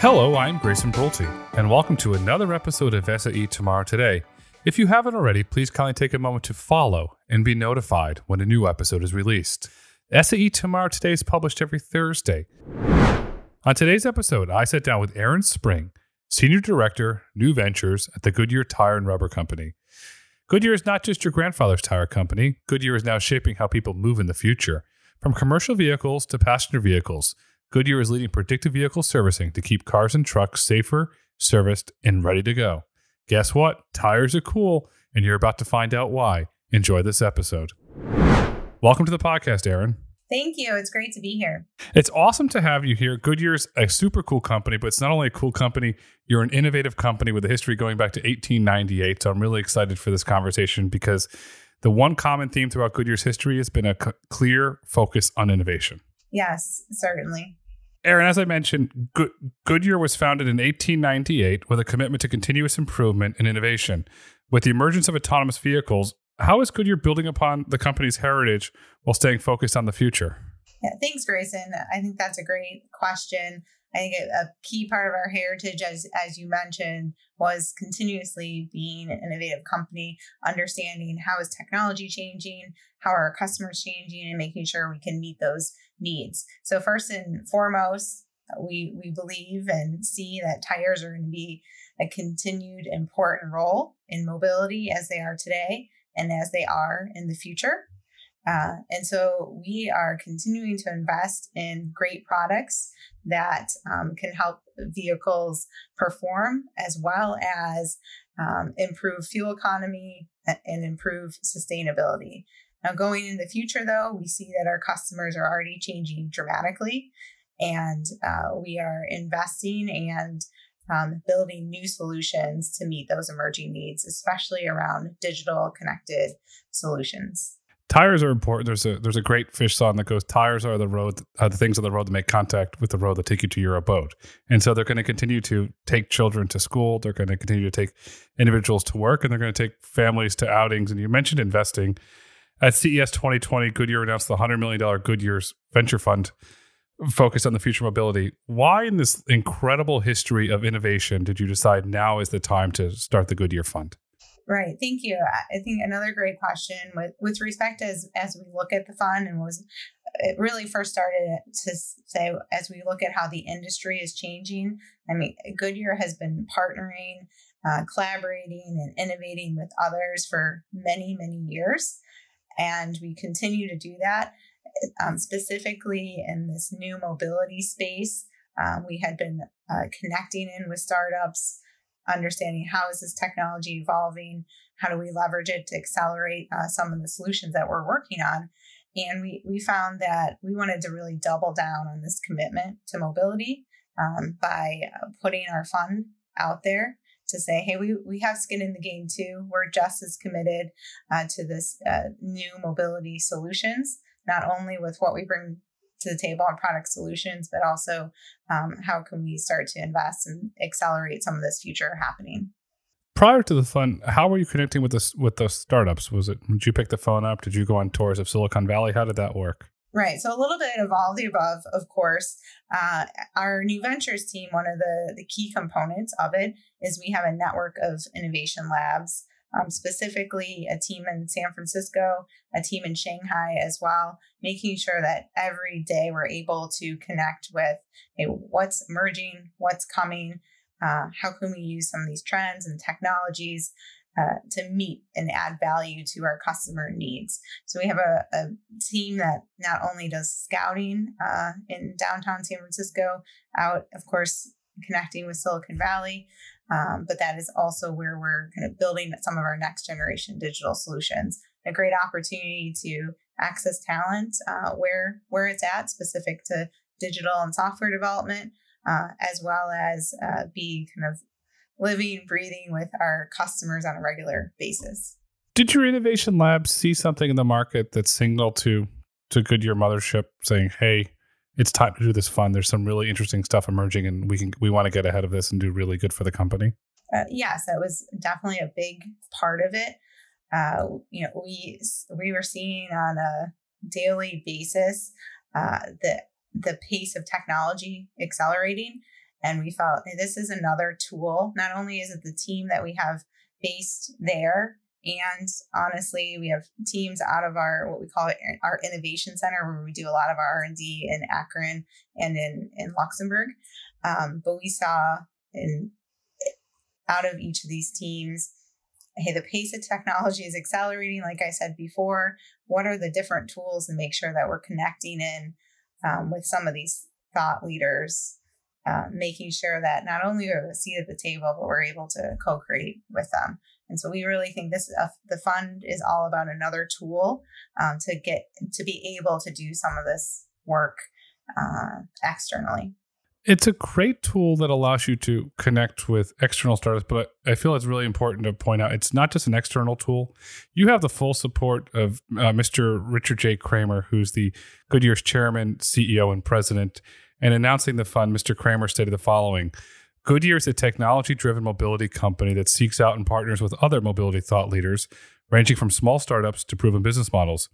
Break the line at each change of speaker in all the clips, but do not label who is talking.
Hello, I'm Grayson Brulte, and welcome to another episode of SAE Tomorrow Today. If you haven't already, please kindly take a moment to follow and be notified when a new episode is released. SAE Tomorrow Today is published every Thursday. On today's episode, I sat down with Aaron Spring, Senior Director, New Ventures at the Goodyear Tire and Rubber Company. Goodyear is not just your grandfather's tire company, Goodyear is now shaping how people move in the future. From commercial vehicles to passenger vehicles, Goodyear is leading predictive vehicle servicing to keep cars and trucks safer, serviced, and ready to go. Guess what? Tires are cool, and you're about to find out why. Enjoy this episode. Welcome to the podcast, Aaron.
Thank you. It's great to be here.
It's awesome to have you here. Goodyear's a super cool company, but it's not only a cool company, you're an innovative company with a history going back to 1898. So I'm really excited for this conversation because the one common theme throughout Goodyear's history has been a c- clear focus on innovation.
Yes, certainly.
Aaron, as I mentioned, Good- Goodyear was founded in 1898 with a commitment to continuous improvement and innovation. With the emergence of autonomous vehicles, how is Goodyear building upon the company's heritage while staying focused on the future?
Yeah, thanks, Grayson. I think that's a great question. I think a, a key part of our heritage, as as you mentioned, was continuously being an innovative company, understanding how is technology changing, how are our customers changing, and making sure we can meet those needs. So first and foremost, we we believe and see that tires are going to be a continued important role in mobility as they are today and as they are in the future. Uh, and so we are continuing to invest in great products that um, can help vehicles perform as well as um, improve fuel economy and improve sustainability. Now, going in the future, though, we see that our customers are already changing dramatically, and uh, we are investing and um, building new solutions to meet those emerging needs, especially around digital connected solutions.
Tires are important. There's a there's a great fish song that goes, "Tires are the road, are the things on the road that make contact with the road that take you to your abode." And so they're going to continue to take children to school. They're going to continue to take individuals to work, and they're going to take families to outings. And you mentioned investing. At CES 2020, Goodyear announced the $100 million Goodyear's venture fund focused on the future mobility. Why, in this incredible history of innovation, did you decide now is the time to start the Goodyear Fund?
Right. Thank you. I think another great question with, with respect as as we look at the fund and was it really first started to say as we look at how the industry is changing. I mean, Goodyear has been partnering, uh, collaborating, and innovating with others for many many years and we continue to do that. Um, specifically in this new mobility space, um, we had been uh, connecting in with startups, understanding how is this technology evolving, how do we leverage it to accelerate uh, some of the solutions that we're working on. And we, we found that we wanted to really double down on this commitment to mobility um, by uh, putting our fund out there to say, hey, we, we have skin in the game too. We're just as committed uh, to this uh, new mobility solutions, not only with what we bring to the table on product solutions, but also um, how can we start to invest and accelerate some of this future happening.
Prior to the fund, how were you connecting with this with the startups? Was it did you pick the phone up? Did you go on tours of Silicon Valley? How did that work?
Right. So a little bit of all the above, of course. Uh, our new ventures team, one of the, the key components of it is we have a network of innovation labs, um, specifically a team in San Francisco, a team in Shanghai as well, making sure that every day we're able to connect with hey, what's emerging, what's coming, uh, how can we use some of these trends and technologies uh, to meet and add value to our customer needs. So we have a, a team that not only does scouting uh, in downtown San Francisco, out, of course, connecting with Silicon Valley, um, but that is also where we're kind of building some of our next generation digital solutions. A great opportunity to access talent uh, where where it's at, specific to digital and software development, uh, as well as uh, be kind of living, breathing with our customers on a regular basis.
Did your innovation lab see something in the market that signaled to to Goodyear Mothership saying, "Hey, it's time to do this fund. There's some really interesting stuff emerging, and we can we want to get ahead of this and do really good for the company."
Uh, yes, that was definitely a big part of it. Uh, you know, we we were seeing on a daily basis uh, the the pace of technology accelerating, And we felt this is another tool. Not only is it the team that we have based there, and honestly, we have teams out of our what we call our innovation center, where we do a lot of our R and D in Akron and in in Luxembourg. Um, but we saw in out of each of these teams, hey, the pace of technology is accelerating. Like I said before, what are the different tools and make sure that we're connecting in um, with some of these thought leaders, uh, making sure that not only are we a seat at the table, but we're able to co-create with them. And so we really think this uh, the fund is all about another tool um, to get to be able to do some of this work uh, externally.
It's a great tool that allows you to connect with external startups, but I feel it's really important to point out it's not just an external tool. You have the full support of uh, Mr. Richard J. Kramer, who's the Goodyear's chairman, CEO, and president. And announcing the fund, Mr. Kramer stated the following Goodyear is a technology driven mobility company that seeks out and partners with other mobility thought leaders, ranging from small startups to proven business models.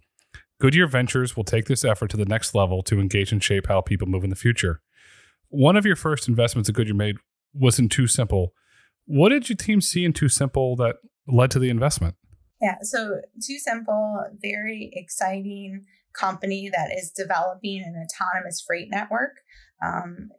Goodyear Ventures will take this effort to the next level to engage and shape how people move in the future. One of your first investments that Goodyear made was in TuSimple. What did your team see in TuSimple that led to the investment?
Yeah, so TuSimple, very exciting company that is developing an autonomous freight network um,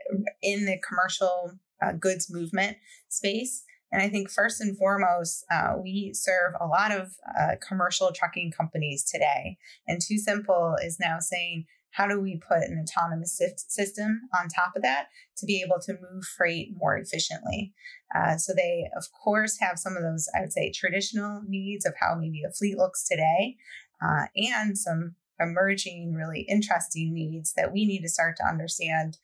in the commercial uh, goods movement space. And I think first and foremost, uh, we serve a lot of uh, commercial trucking companies today. And TuSimple is now saying, how do we put an autonomous system on top of that to be able to move freight more efficiently? Uh, so they, of course, have some of those, I would say, traditional needs of how maybe a fleet looks today, uh, and some emerging, really interesting needs that we need to start to understand.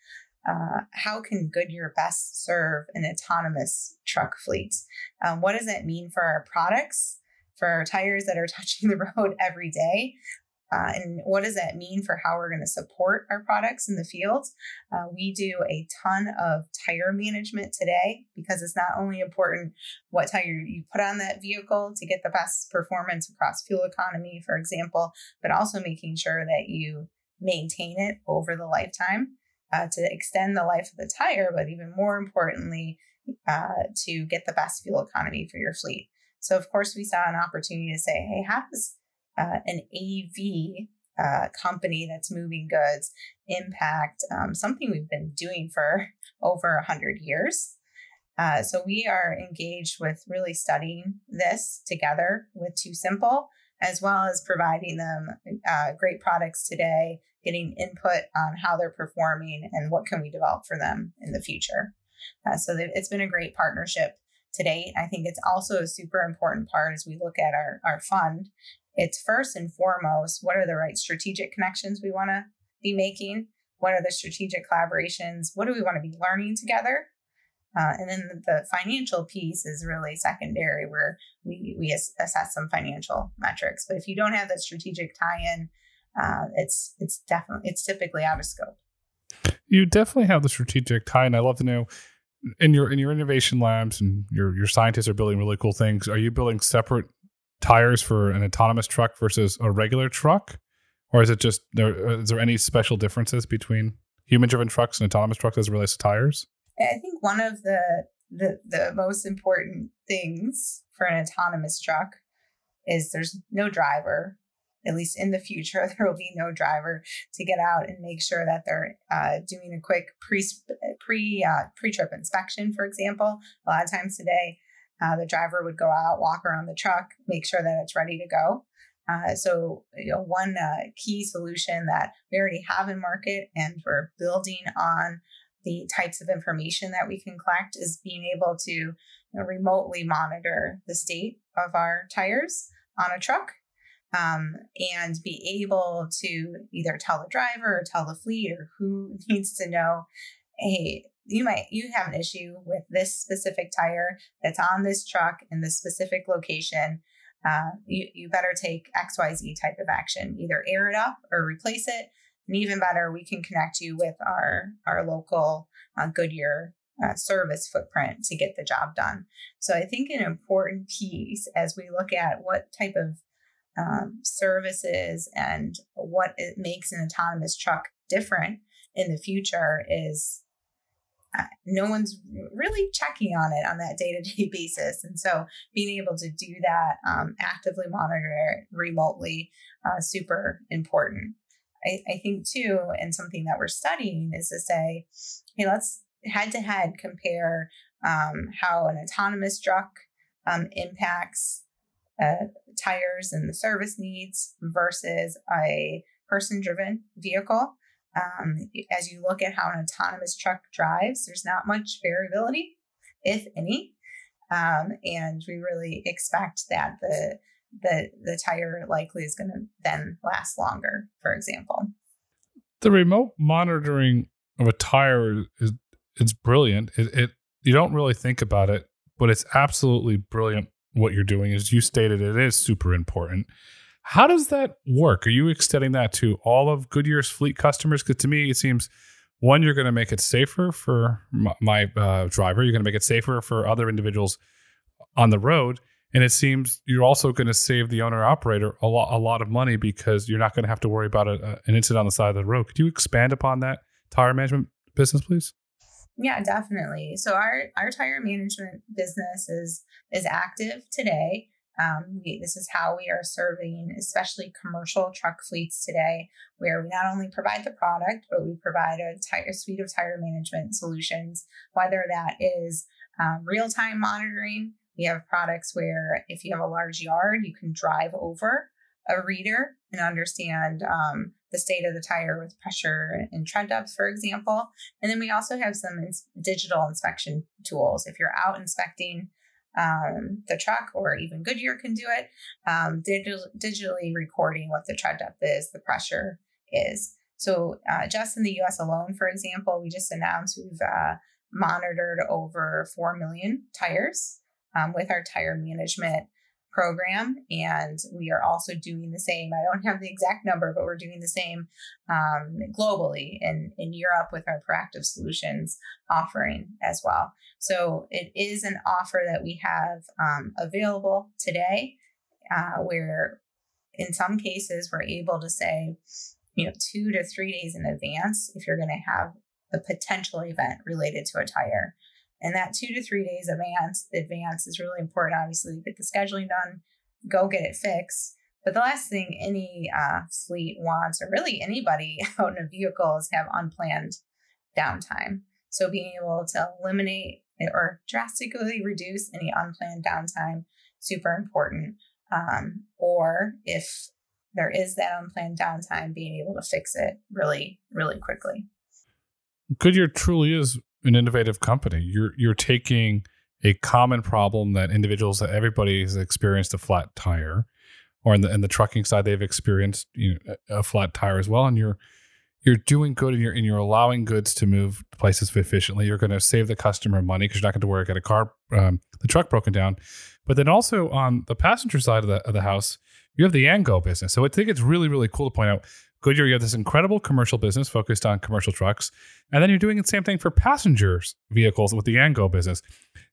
Uh, how can Goodyear best serve an autonomous truck fleet? Um, what does that mean for our products? for our tires that are touching the road every day. Uh, and what does that mean for how we're going to support our products in the field? Uh, we do a ton of tire management today because it's not only important what tire you put on that vehicle to get the best performance across fuel economy, for example, but also making sure that you maintain it over the lifetime uh, to extend the life of the tire, but even more importantly, uh, to get the best fuel economy for your fleet. So, of course, we saw an opportunity to say, hey, how does uh, an AV uh, company that's moving goods impact um, something we've been doing for over 100 years. Uh, so we are engaged with really studying this together with TuSimple, as well as providing them uh, great products today, getting input on how they're performing and what can we develop for them in the future. Uh, so it's been a great partnership to date. I think it's also a super important part as we look at our, our fund it's first and foremost what are the right strategic connections we want to be making? What are the strategic collaborations? What do we want to be learning together? Uh, and then the financial piece is really secondary, where we we assess some financial metrics. But if you don't have that strategic tie-in, uh, it's it's definitely it's typically out of scope.
You definitely have the strategic tie-in. I love to know in your in your innovation labs and your your scientists are building really cool things. Are you building separate tires for an autonomous truck versus a regular truck, or is it just there? Is there any special differences between human-driven trucks and autonomous trucks as it relates to tires?
I think one of the the, the most important things for an autonomous truck is there's no driver at least in the future, there will be no driver to get out and make sure that they're uh, doing a quick pre pre uh, pre trip inspection, for example. A lot of times today, uh, the driver would go out, walk around the truck, make sure that it's ready to go. Uh, so, you know, one uh, key solution that we already have in market and we're building on the types of information that we can collect is being able to you know, remotely monitor the state of our tires on a truck um, and be able to either tell the driver or tell the fleet or who needs to know hey you might you have an issue with this specific tire that's on this truck in this specific location uh, you, you better take xyz type of action. Either air it up or replace it. And even better we can connect you with our our local uh, goodyear uh, service footprint to get the job done. So i think an important piece as we look at what type of um, services and what it makes an autonomous truck different in the future is no one's really checking on it on that day-to-day basis. And so being able to do that um, actively monitor it remotely uh, super important. I, I think too and something that we're studying is to say hey let's head to head compare um, how an autonomous truck um, impacts uh, tires and the service needs versus a person driven vehicle um, as you look at how an autonomous truck drives, there's not much variability, if any. Um, and we really expect that the the the tire likely is going to then last longer. For example,
the remote monitoring of a tire is it's brilliant. It, it you don't really think about it, but it's absolutely brilliant. What you're doing, as you stated, it is super important. How does that work? Are you extending that to all of Goodyear's fleet customers? Because to me, it seems one, you're going to make it safer for my, my uh, driver. You're going to make it safer for other individuals on the road, and it seems you're also going to save the owner operator a lot a lot of money because you're not going to have to worry about a, an incident on the side of the road. Could you expand upon that tire management business, please?
Yeah, definitely. So our our tire management business is is active today. Um, we, this is how we are serving, especially commercial truck fleets today, where we not only provide the product, but we provide a, tire, suite of tire management solutions, whether that is um, real time monitoring. We have products where if you have a large yard, you can drive over a reader and understand um, the state of the tire with pressure and tread depth, for example. And then we also have some ins- digital inspection tools. If you're out inspecting um, the truck or even Goodyear can do it, um, digital, digitally recording what the tread depth is, the pressure is. So, uh, just in the US alone, for example, we just announced we've uh, monitored over 4 million tires um, with our tire management program. And we are also doing the same. I don't have the exact number, but we're doing the same um, globally in, in Europe with our proactive solutions offering as well. So it is an offer that we have um, available today uh, where in some cases we're able to say, you know, two to three days in advance if you're going to have a potential event related to a tire. And that two to three days advance advance is really important. Obviously, get the scheduling done, go get it fixed. But the last thing any uh, fleet wants, or really anybody out in a vehicle, is have unplanned downtime. So being able to eliminate or drastically reduce any unplanned downtime, super important. Um, or if there is that unplanned downtime, being able to fix it really, really quickly.
Goodyear truly is an innovative company. You're you're taking a common problem that individuals that everybody has experienced a flat tire, or in the in the trucking side they've experienced you know, a flat tire as well, and you're you're doing good and you're and you're allowing goods to move places efficiently. You're going to save the customer money because you're not going to worry about a car, um, the truck broken down. But then also on the passenger side of the of the house, you have the AndGo business. So I think it's really really cool to point out Goodyear, you have this incredible commercial business focused on commercial trucks, and then you're doing the same thing for passengers vehicles with the AndGo business.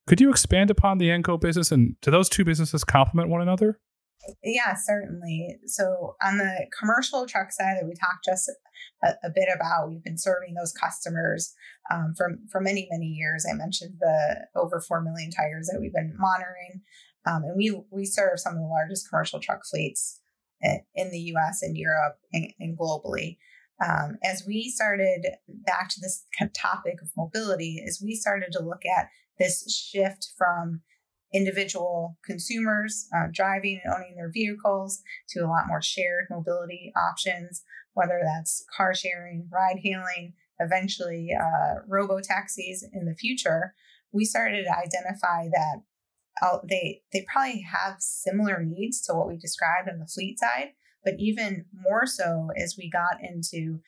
Could you expand upon the AndGo business and do those two businesses complement one another?
Yeah, certainly. So on the commercial truck side that we talked just a, a bit about, we've been serving those customers um, for for many many years. I mentioned the over four million tires that we've been monitoring, um, and we we serve some of the largest commercial truck fleets in the US and Europe and, and globally. Um, as we started back to this topic of mobility, as we started to look at this shift from individual consumers uh, driving and owning their vehicles to a lot more shared mobility options, whether that's car sharing, ride hailing, eventually uh, robo taxis in the future, we started to identify that they they probably have similar needs to what we described on the fleet side, but even more so as we got into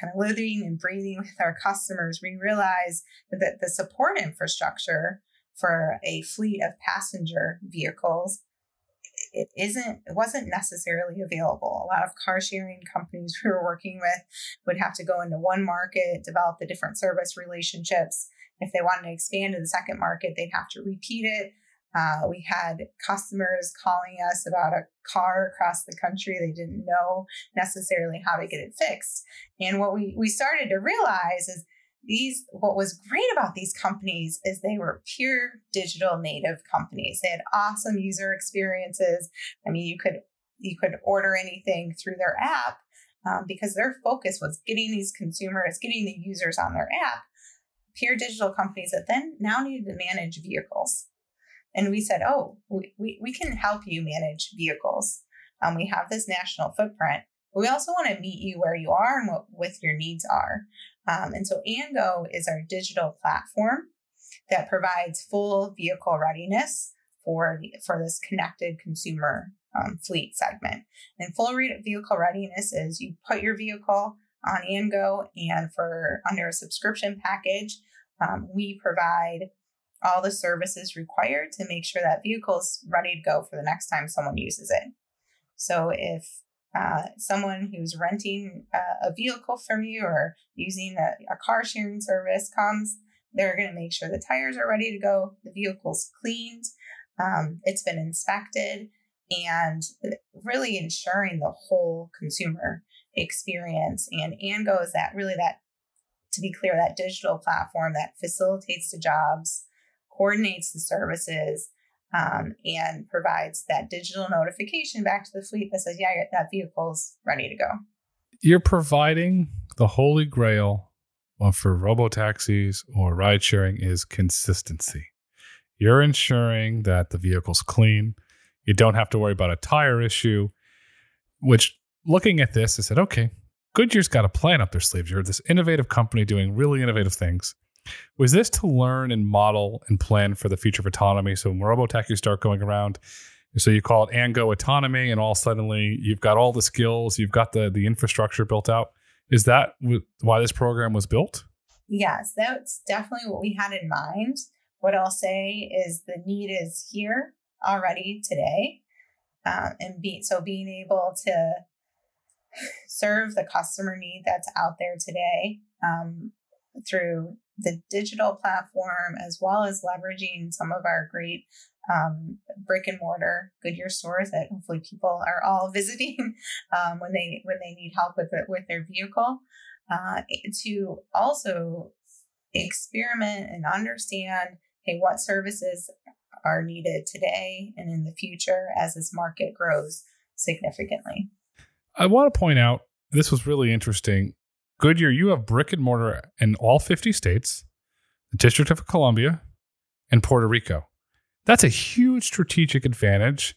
kind of living and breathing with our customers, we realized that the support infrastructure for a fleet of passenger vehicles it isn't it wasn't necessarily available. A lot of car sharing companies we were working with would have to go into one market develop the different service relationships. If they wanted to expand to the second market they'd have to repeat it uh, we had customers calling us about a car across the country. They didn't know necessarily how to get it fixed. And what we, we started to realize is these what was great about these companies is they were pure digital native companies they had awesome user experiences i mean you could you could order anything through their app um, because their focus was getting these consumers getting the users on their app pure digital companies that then now needed to manage vehicles and we said oh we, we, can help you manage vehicles um, we have this national footprint But we also want to meet you where you are and what, with your needs are um, and so AndGo is our digital platform that provides full vehicle readiness for the, for this connected consumer um, fleet segment. And full re- vehicle readiness is you put your vehicle on AndGo, and for under a subscription package, um, we provide all the services required to make sure that vehicle is ready to go for the next time someone uses it. So if uh, someone who's renting a, a, vehicle from you or using a, a car sharing service comes, they're going to make sure the tires are ready to go, the vehicle's cleaned, um, it's been inspected, and really ensuring the whole consumer experience. And AndGo is that really that, to be clear, that digital platform that facilitates the jobs, coordinates the services, um, and provides that digital notification back to the fleet that says, yeah, that vehicle's ready to go.
You're providing the holy grail for robo taxis or ride sharing is consistency. You're ensuring that the vehicle's clean. You don't have to worry about a tire issue, which looking at this, I said, okay, Goodyear's got a plan up their sleeves. You're this innovative company doing really innovative things. Was this to learn and model and plan for the future of autonomy? So when robotaxis start going around, so you call it AndGo autonomy, and all suddenly you've got all the skills, you've got the the infrastructure built out. Is that why this program was built?
Yes, that's definitely what we had in mind. What I'll say is the need is here already today, um, and be so being able to serve the customer need that's out there today um, through the digital platform as well as leveraging some of our great um, brick and mortar Goodyear stores that hopefully people are all visiting um, when they when they need help with it with their vehicle uh, to also experiment and understand hey what services are needed today and in the future as this market grows significantly.
I want to point out this was really interesting Goodyear, you have brick and mortar in all 50 states, the District of Columbia, and Puerto Rico. That's a huge strategic advantage.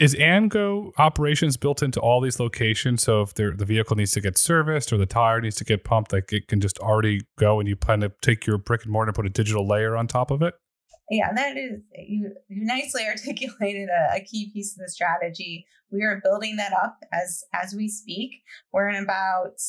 Is AndGo operations built into all these locations? So if the vehicle needs to get serviced or the tire needs to get pumped, like it can just already go and you plan to take your brick and mortar and put a digital layer on top of it?
Yeah, that is you, you nicely articulated a, a, key piece of the strategy. We are building that up as as we speak. We're in about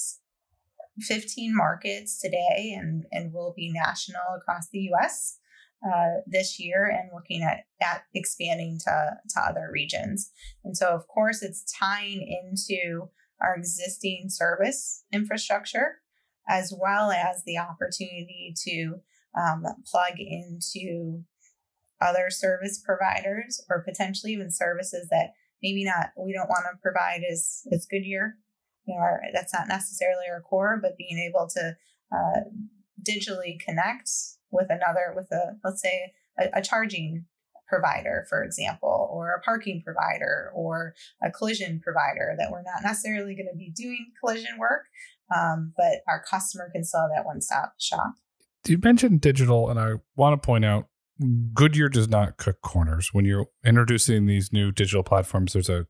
15 markets today and, and will be national across the US uh, this year and looking at, at expanding to, to other regions. And so, of course, it's tying into our existing service infrastructure as well as the opportunity to um, plug into other service providers or potentially even services that maybe not we don't want to provide as as Goodyear you know, our, that's not necessarily our core, but being able to uh, digitally connect with another, with a, let's say, a, a charging provider, for example, or a parking provider or a collision provider that we're not necessarily going to be doing collision work, um, but our customer can sell that one stop shop.
You mentioned digital, and I want to point out Goodyear does not cut corners. When you're introducing these new digital platforms, there's a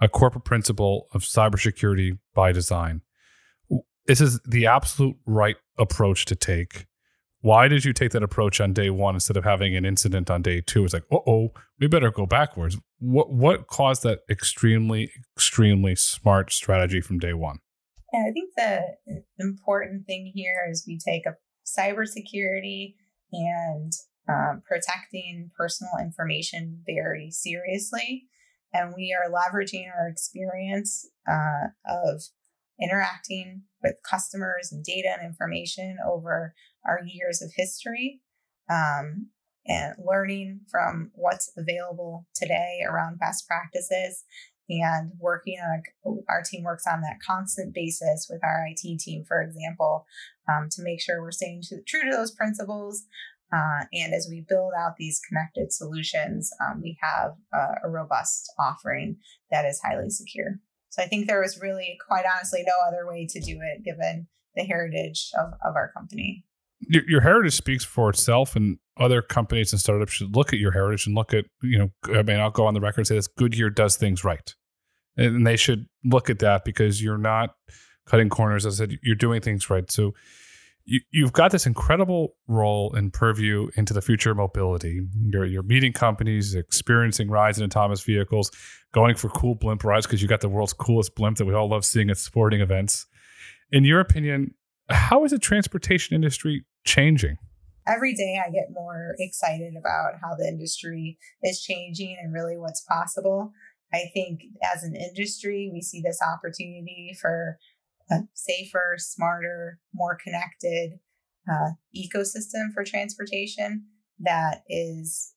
a corporate principle of cybersecurity by design. This is the absolute right approach to take. Why did you take that approach on day one instead of having an incident on day two? It's like, oh, we better go backwards. What what caused that extremely, extremely smart strategy from day one?
Yeah, I think the important thing here is we take a cybersecurity and um, protecting personal information very seriously and we are leveraging our experience uh, of interacting with customers and data and information over our years of history um, and learning from what's available today around best practices and working on a, our team works on that constant basis with our IT team, for example, um, to make sure we're staying to, true to those principles. Uh, and as we build out these connected solutions, um, we have a, robust offering that is highly secure. So I think there was really, quite honestly, no other way to do it given the heritage of, of our company.
Your, your, heritage speaks for itself, and other companies and startups should look at your heritage and look at, you know, I mean, I'll go on the record and say this Goodyear does things right. And they should look at that because you're not cutting corners. As I said, you're doing things right. So you, you've got this incredible role and purview into the future of mobility. You're, you're meeting companies, experiencing rides in autonomous vehicles, going for cool blimp rides because you got the world's coolest blimp that we all love seeing at sporting events. In your opinion, how is the transportation industry changing?
Every day I get more excited about how the industry is changing and really what's possible. I think as an industry, we see this opportunity for a safer, smarter, more connected uh, ecosystem for transportation that is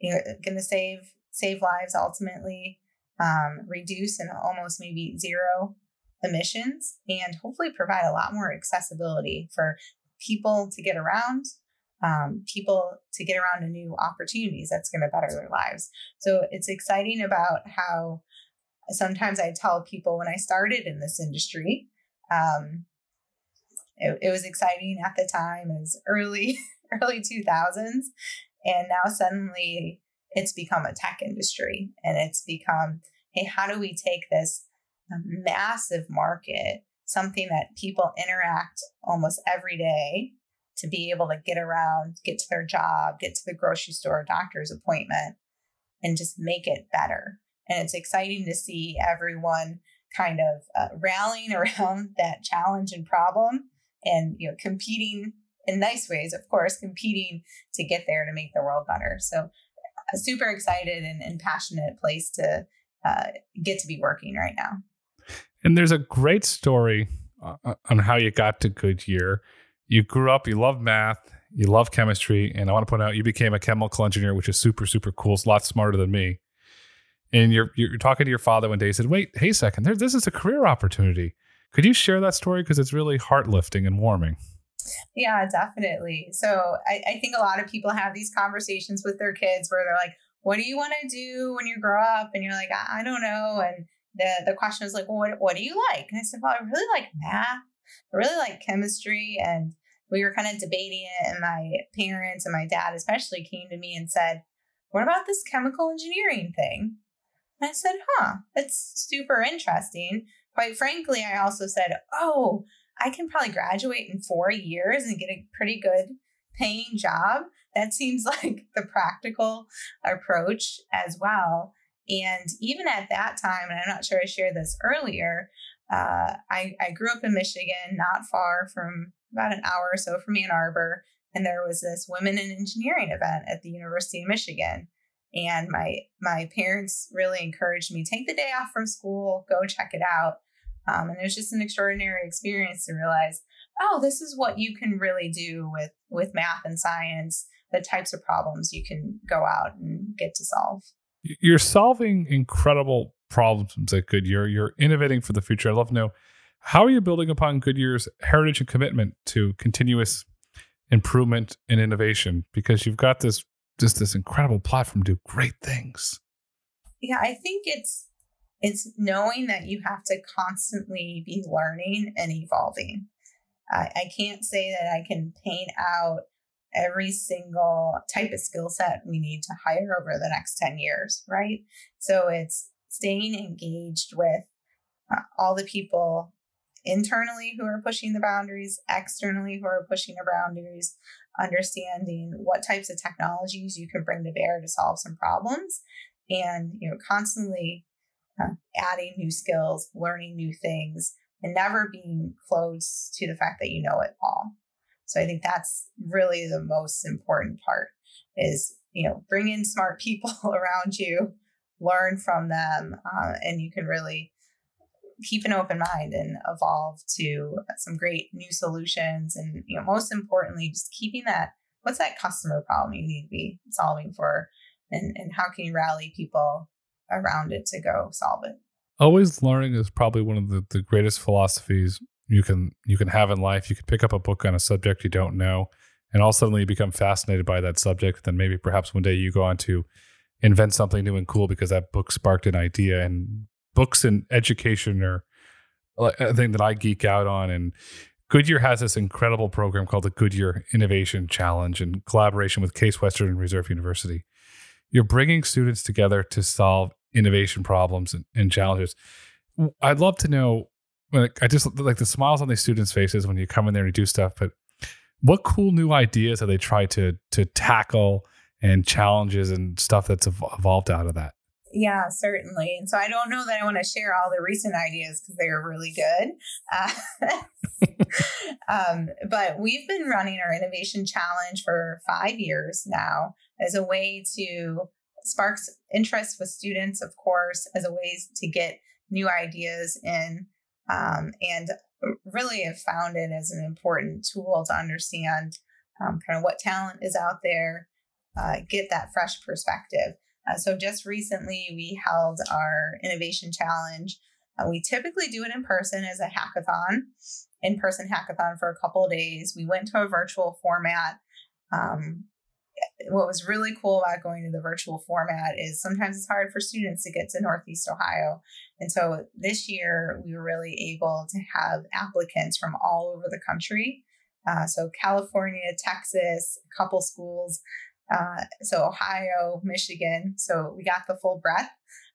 you know, going to save save lives ultimately, um, reduce and almost maybe zero emissions, and hopefully provide a lot more accessibility for people to get around, um, people to get around to new opportunities that's going to better their lives. So it's exciting about how sometimes I tell people when I started in this industry, um, it, it was exciting at the time, it was early, early 2000s. And now suddenly it's become a tech industry and it's become, hey, how do we take this massive market, something that people interact almost every day to be able to get around, get to their job, get to the grocery store, doctor's appointment, and just make it better. And it's exciting to see everyone kind of uh, rallying around that challenge and problem and you know competing in nice ways of course competing to get there to make the world better. So a super excited and, and passionate place to uh, get to be working right now.
And there's a great story uh, uh, on how you got to goodyear. You grew up you love math you love chemistry and i want to point out you became a chemical engineer which is super super cool. It's a lot smarter than me and you're you're talking to your father one day. He said, "Wait, hey, second, there, this is a career opportunity. Could you share that story because it's really heart lifting and warming?"
Yeah, definitely. So I, I think a lot of people have these conversations with their kids where they're like, "What do you want to do when you grow up?" And you're like, "I, I don't know." And the the question is like, "Well, what what do you like?" And I said, "Well, I really like math. I really like chemistry." And we were kind of debating it, and my parents and my dad especially came to me and said, "What about this chemical engineering thing?" And I said, huh, that's super interesting. Quite frankly, I also said, oh, I can probably graduate in four years and get a pretty good paying job. That seems like the practical approach as well. And even at that time, and I'm not sure I shared this earlier, uh, I, I grew up in Michigan, not far from about an hour or so from Ann Arbor. And there was this Women in Engineering event at the University of Michigan and my my parents really encouraged me take the day off from school go check it out. Um, and it was just an extraordinary experience to realize oh this is what you can really do with with math and science the types of problems you can go out and get to solve.
You're solving incredible problems at goodyear. You're innovating for the future. I'd love to know how are you building upon goodyear's heritage and commitment to continuous improvement and innovation? Because you've got this just this incredible platform do great things.
Yeah, I think it's it's knowing that you have to constantly be learning and evolving. I, I can't say that I can paint out every single type of skill set we need to hire over the next 10 years, right? So it's staying engaged with uh, all the people internally who are pushing the boundaries, externally who are pushing the boundaries, understanding what types of technologies you can bring to bear to solve some problems, and you know constantly uh, adding new skills, learning new things, and never being close to the fact that you know it all. So I think that's really the most important part is you know bring in smart people around you, learn from them, uh, and you can really keep an open mind and evolve to some great new solutions and you know most importantly just keeping that what's that customer problem you need to be solving for and, and how can you rally people around it to go solve it.
Always learning is probably one of the, the greatest philosophies you can you can have in life. You could pick up a book on a subject you don't know, and all suddenly you become fascinated by that subject. Then maybe perhaps one day you go on to invent something new and cool because that book sparked an idea. And books and education are a thing that I geek out on. And Goodyear has this incredible program called the Goodyear Innovation Challenge in collaboration with Case Western Reserve University. You're bringing students together to solve innovation problems and, and challenges. I'd love to know. I just like the smiles on these students' faces when you come in there and do stuff. But what cool new ideas have they tried to to tackle and challenges and stuff that's evolved out of that?
Yeah, certainly. And so I don't know that I want to share all the recent ideas because they are really good. Uh, um, but we've been running our innovation challenge for five years now as a way to spark interest with students, of course, as a ways to get new ideas in. Um, and really have found it as an important tool to understand um, kind of what talent is out there, uh, get that fresh perspective. Uh, so just recently, we held our innovation challenge. Uh, we typically do it in person as a hackathon, in person hackathon for a couple of days. We went to a virtual format. Um, what was really cool about going to the virtual format is sometimes it's hard for students to get to Northeast Ohio. And so this year, we were really able to have applicants from all over the country. Uh, so, California, Texas, a couple schools uh, so Ohio, Michigan. So we got the full breadth.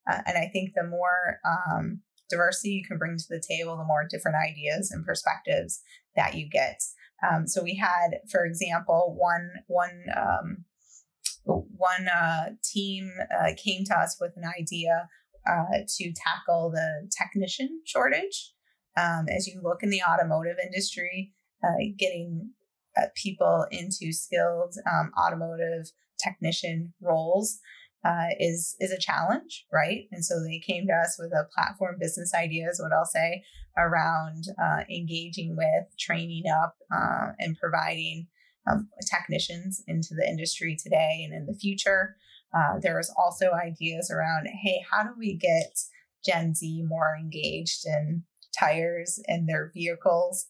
Uh, and I think the more um, diversity you can bring to the table, the more different ideas and perspectives that you get. Um, so we had, for example, one one um, one uh, team uh, came to us with an idea uh, to tackle the technician shortage. Um, as you look in the automotive industry, uh, getting people into skilled um, automotive technician roles uh, is is a challenge, right? And so they came to us with a platform business ideas, what I'll say, around uh, engaging with, training up, uh, and providing um, technicians into the industry today and in the future. Uh, there was also ideas around, hey, how do we get Gen Z more engaged in tires and their vehicles?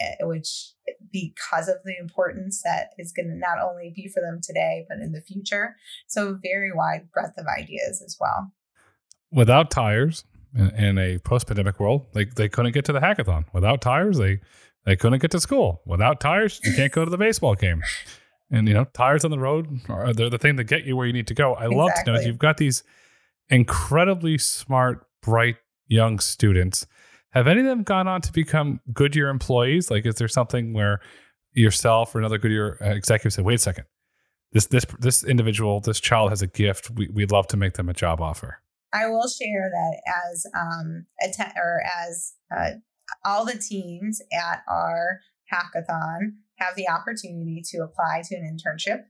Eh, which because of the importance that is going to not only be for them today but in the future. So very wide breadth of ideas as well.
Without tires in, in a post-pandemic world they, they couldn't get to the hackathon. Without tires they they couldn't get to school. Without tires you can't go to the baseball game. And you know tires on the road are they're the thing that get you where you need to go. I exactly. love to know you've got these incredibly smart bright young students have any of them gone on to become Goodyear employees? Like, is there something where yourself or another Goodyear uh, executive said, "Wait a second, this this this individual, this child has a gift. We, we'd love to make them a job offer."
I will share that as um att- or as uh, all the teams at our hackathon have the opportunity to apply to an internship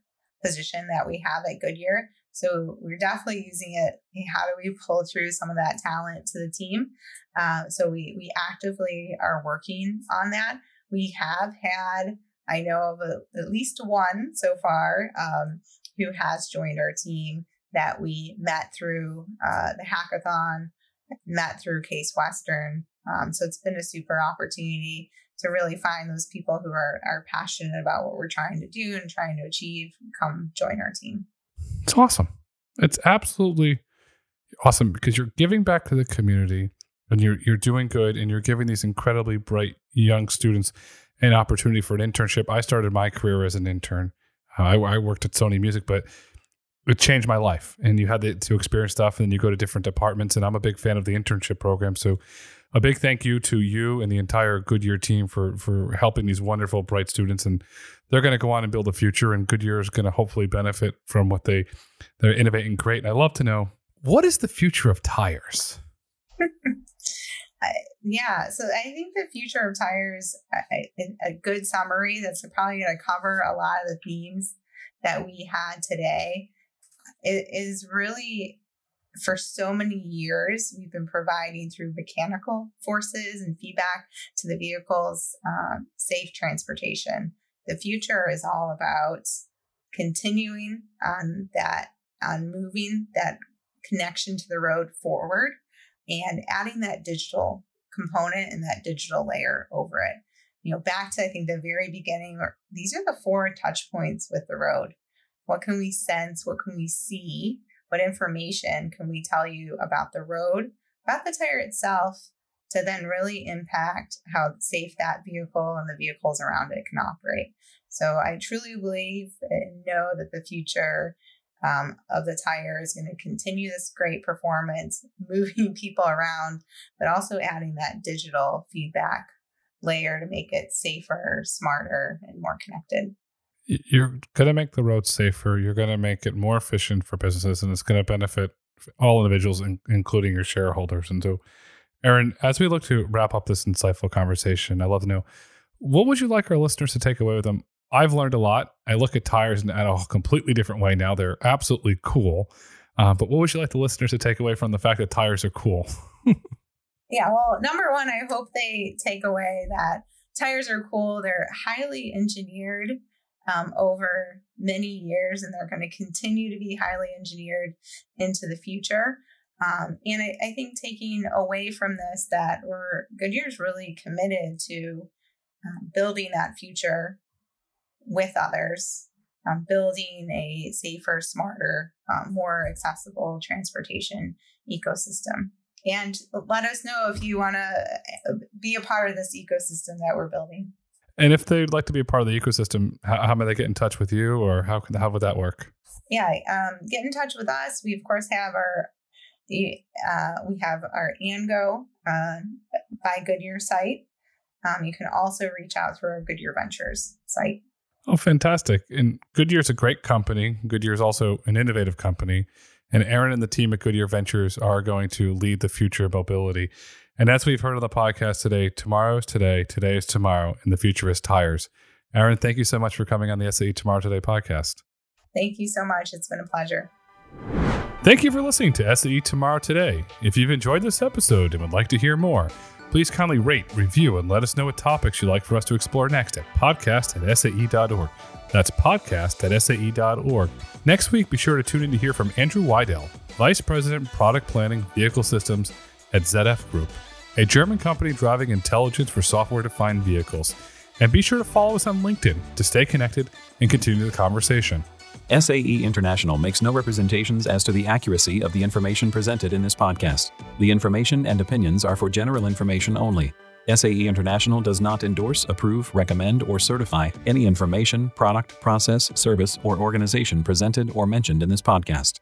position that we have at Goodyear. So we're definitely using it. How do we pull through some of that talent to the team? Uh, so we we actively are working on that. We have had, I know of a, at least one so far um, who has joined our team that we met through uh, the hackathon, met through Case Western. Um, so it's been a super opportunity to really find those people who are, are passionate about what we're trying to do and trying to achieve come join our team.
It's awesome. It's absolutely awesome because you're giving back to the community and you're you're doing good and you're giving these incredibly bright young students an opportunity for an internship. I started my career as an intern. Uh, I, I, worked at Sony Music, but it changed my life. And you had to, to experience stuff, and then you go to different departments. And I'm a big fan of the internship program. So, a big thank you to you and the entire Goodyear team for for helping these wonderful, bright students. And they're going to go on and build a future. And Goodyear is going to hopefully benefit from what they they're innovating great. And I love to know what is the future of tires.
yeah, so I think the future of tires, a, a good summary that's probably going to cover a lot of the themes that we had today, it is really for so many years we've been providing through mechanical forces and feedback to the vehicles um, safe transportation. The future is all about continuing on that on moving that connection to the road forward and adding that digital component and that digital layer over it. You know, back to I think the very beginning, or these are the four touch points with the road. What can we sense? What can we see? What information can we tell you about the road, about the tire itself, to then really impact how safe that vehicle and the vehicles around it can operate. So I truly believe and know that the future um, of the tire is going to continue this great performance, moving people around, but also adding that digital feedback layer to make it safer, smarter, and more connected.
You're going to make the road safer. You're going to make it more efficient for businesses, and it's going to benefit all individuals, including your shareholders. And so, Aaron, as we look to wrap up this insightful conversation, I'd love to know what would you like our listeners to take away with them? I've learned a lot. I look at tires in a completely different way now. They're absolutely cool. Uh, but what would you like the listeners to take away from the fact that tires are cool?
yeah, well, number one, I hope they take away that tires are cool. They're highly engineered um, over many years, and they're going to continue to be highly engineered into the future. Um, and I, I, think taking away from this that we're Goodyear's really committed to um, building that future with others, um, building a safer, smarter, um, more accessible transportation ecosystem. And let us know if you want to uh, be a part of this ecosystem that we're building.
And if they'd like to be a part of the ecosystem, how, how may they get in touch with you, or how can how would that work?
Yeah, um, get in touch with us. We of course have our the uh, we have our AndGo uh, by Goodyear site. Um, you can also reach out through our Goodyear Ventures site.
Oh, fantastic. And Goodyear's a great company. Goodyear's also an innovative company. And Aaron and the team at Goodyear Ventures are going to lead the future of mobility. And as we've heard on the podcast today, tomorrow is today, today is tomorrow, and the future is tires. Aaron, thank you so much for coming on the SAE Tomorrow Today podcast.
Thank you so much. It's been a pleasure.
Thank you for listening to SAE Tomorrow Today. If you've enjoyed this episode and would like to hear more, Please kindly rate, review, and let us know what topics you'd like for us to explore next at podcast at sae.org. That's podcast at sae.org. Next week, be sure to tune in to hear from Andrew Weidel, Vice President, Product Planning, Vehicle Systems at ZF Group, a German company driving intelligence for software defined vehicles. And be sure to follow us on LinkedIn to stay connected and continue the conversation.
SAE International makes no representations as to the accuracy of the information presented in this podcast. The information and opinions are for general information only. SAE International does not endorse, approve, recommend, or certify any information, product, process, service, or organization presented or mentioned in this podcast.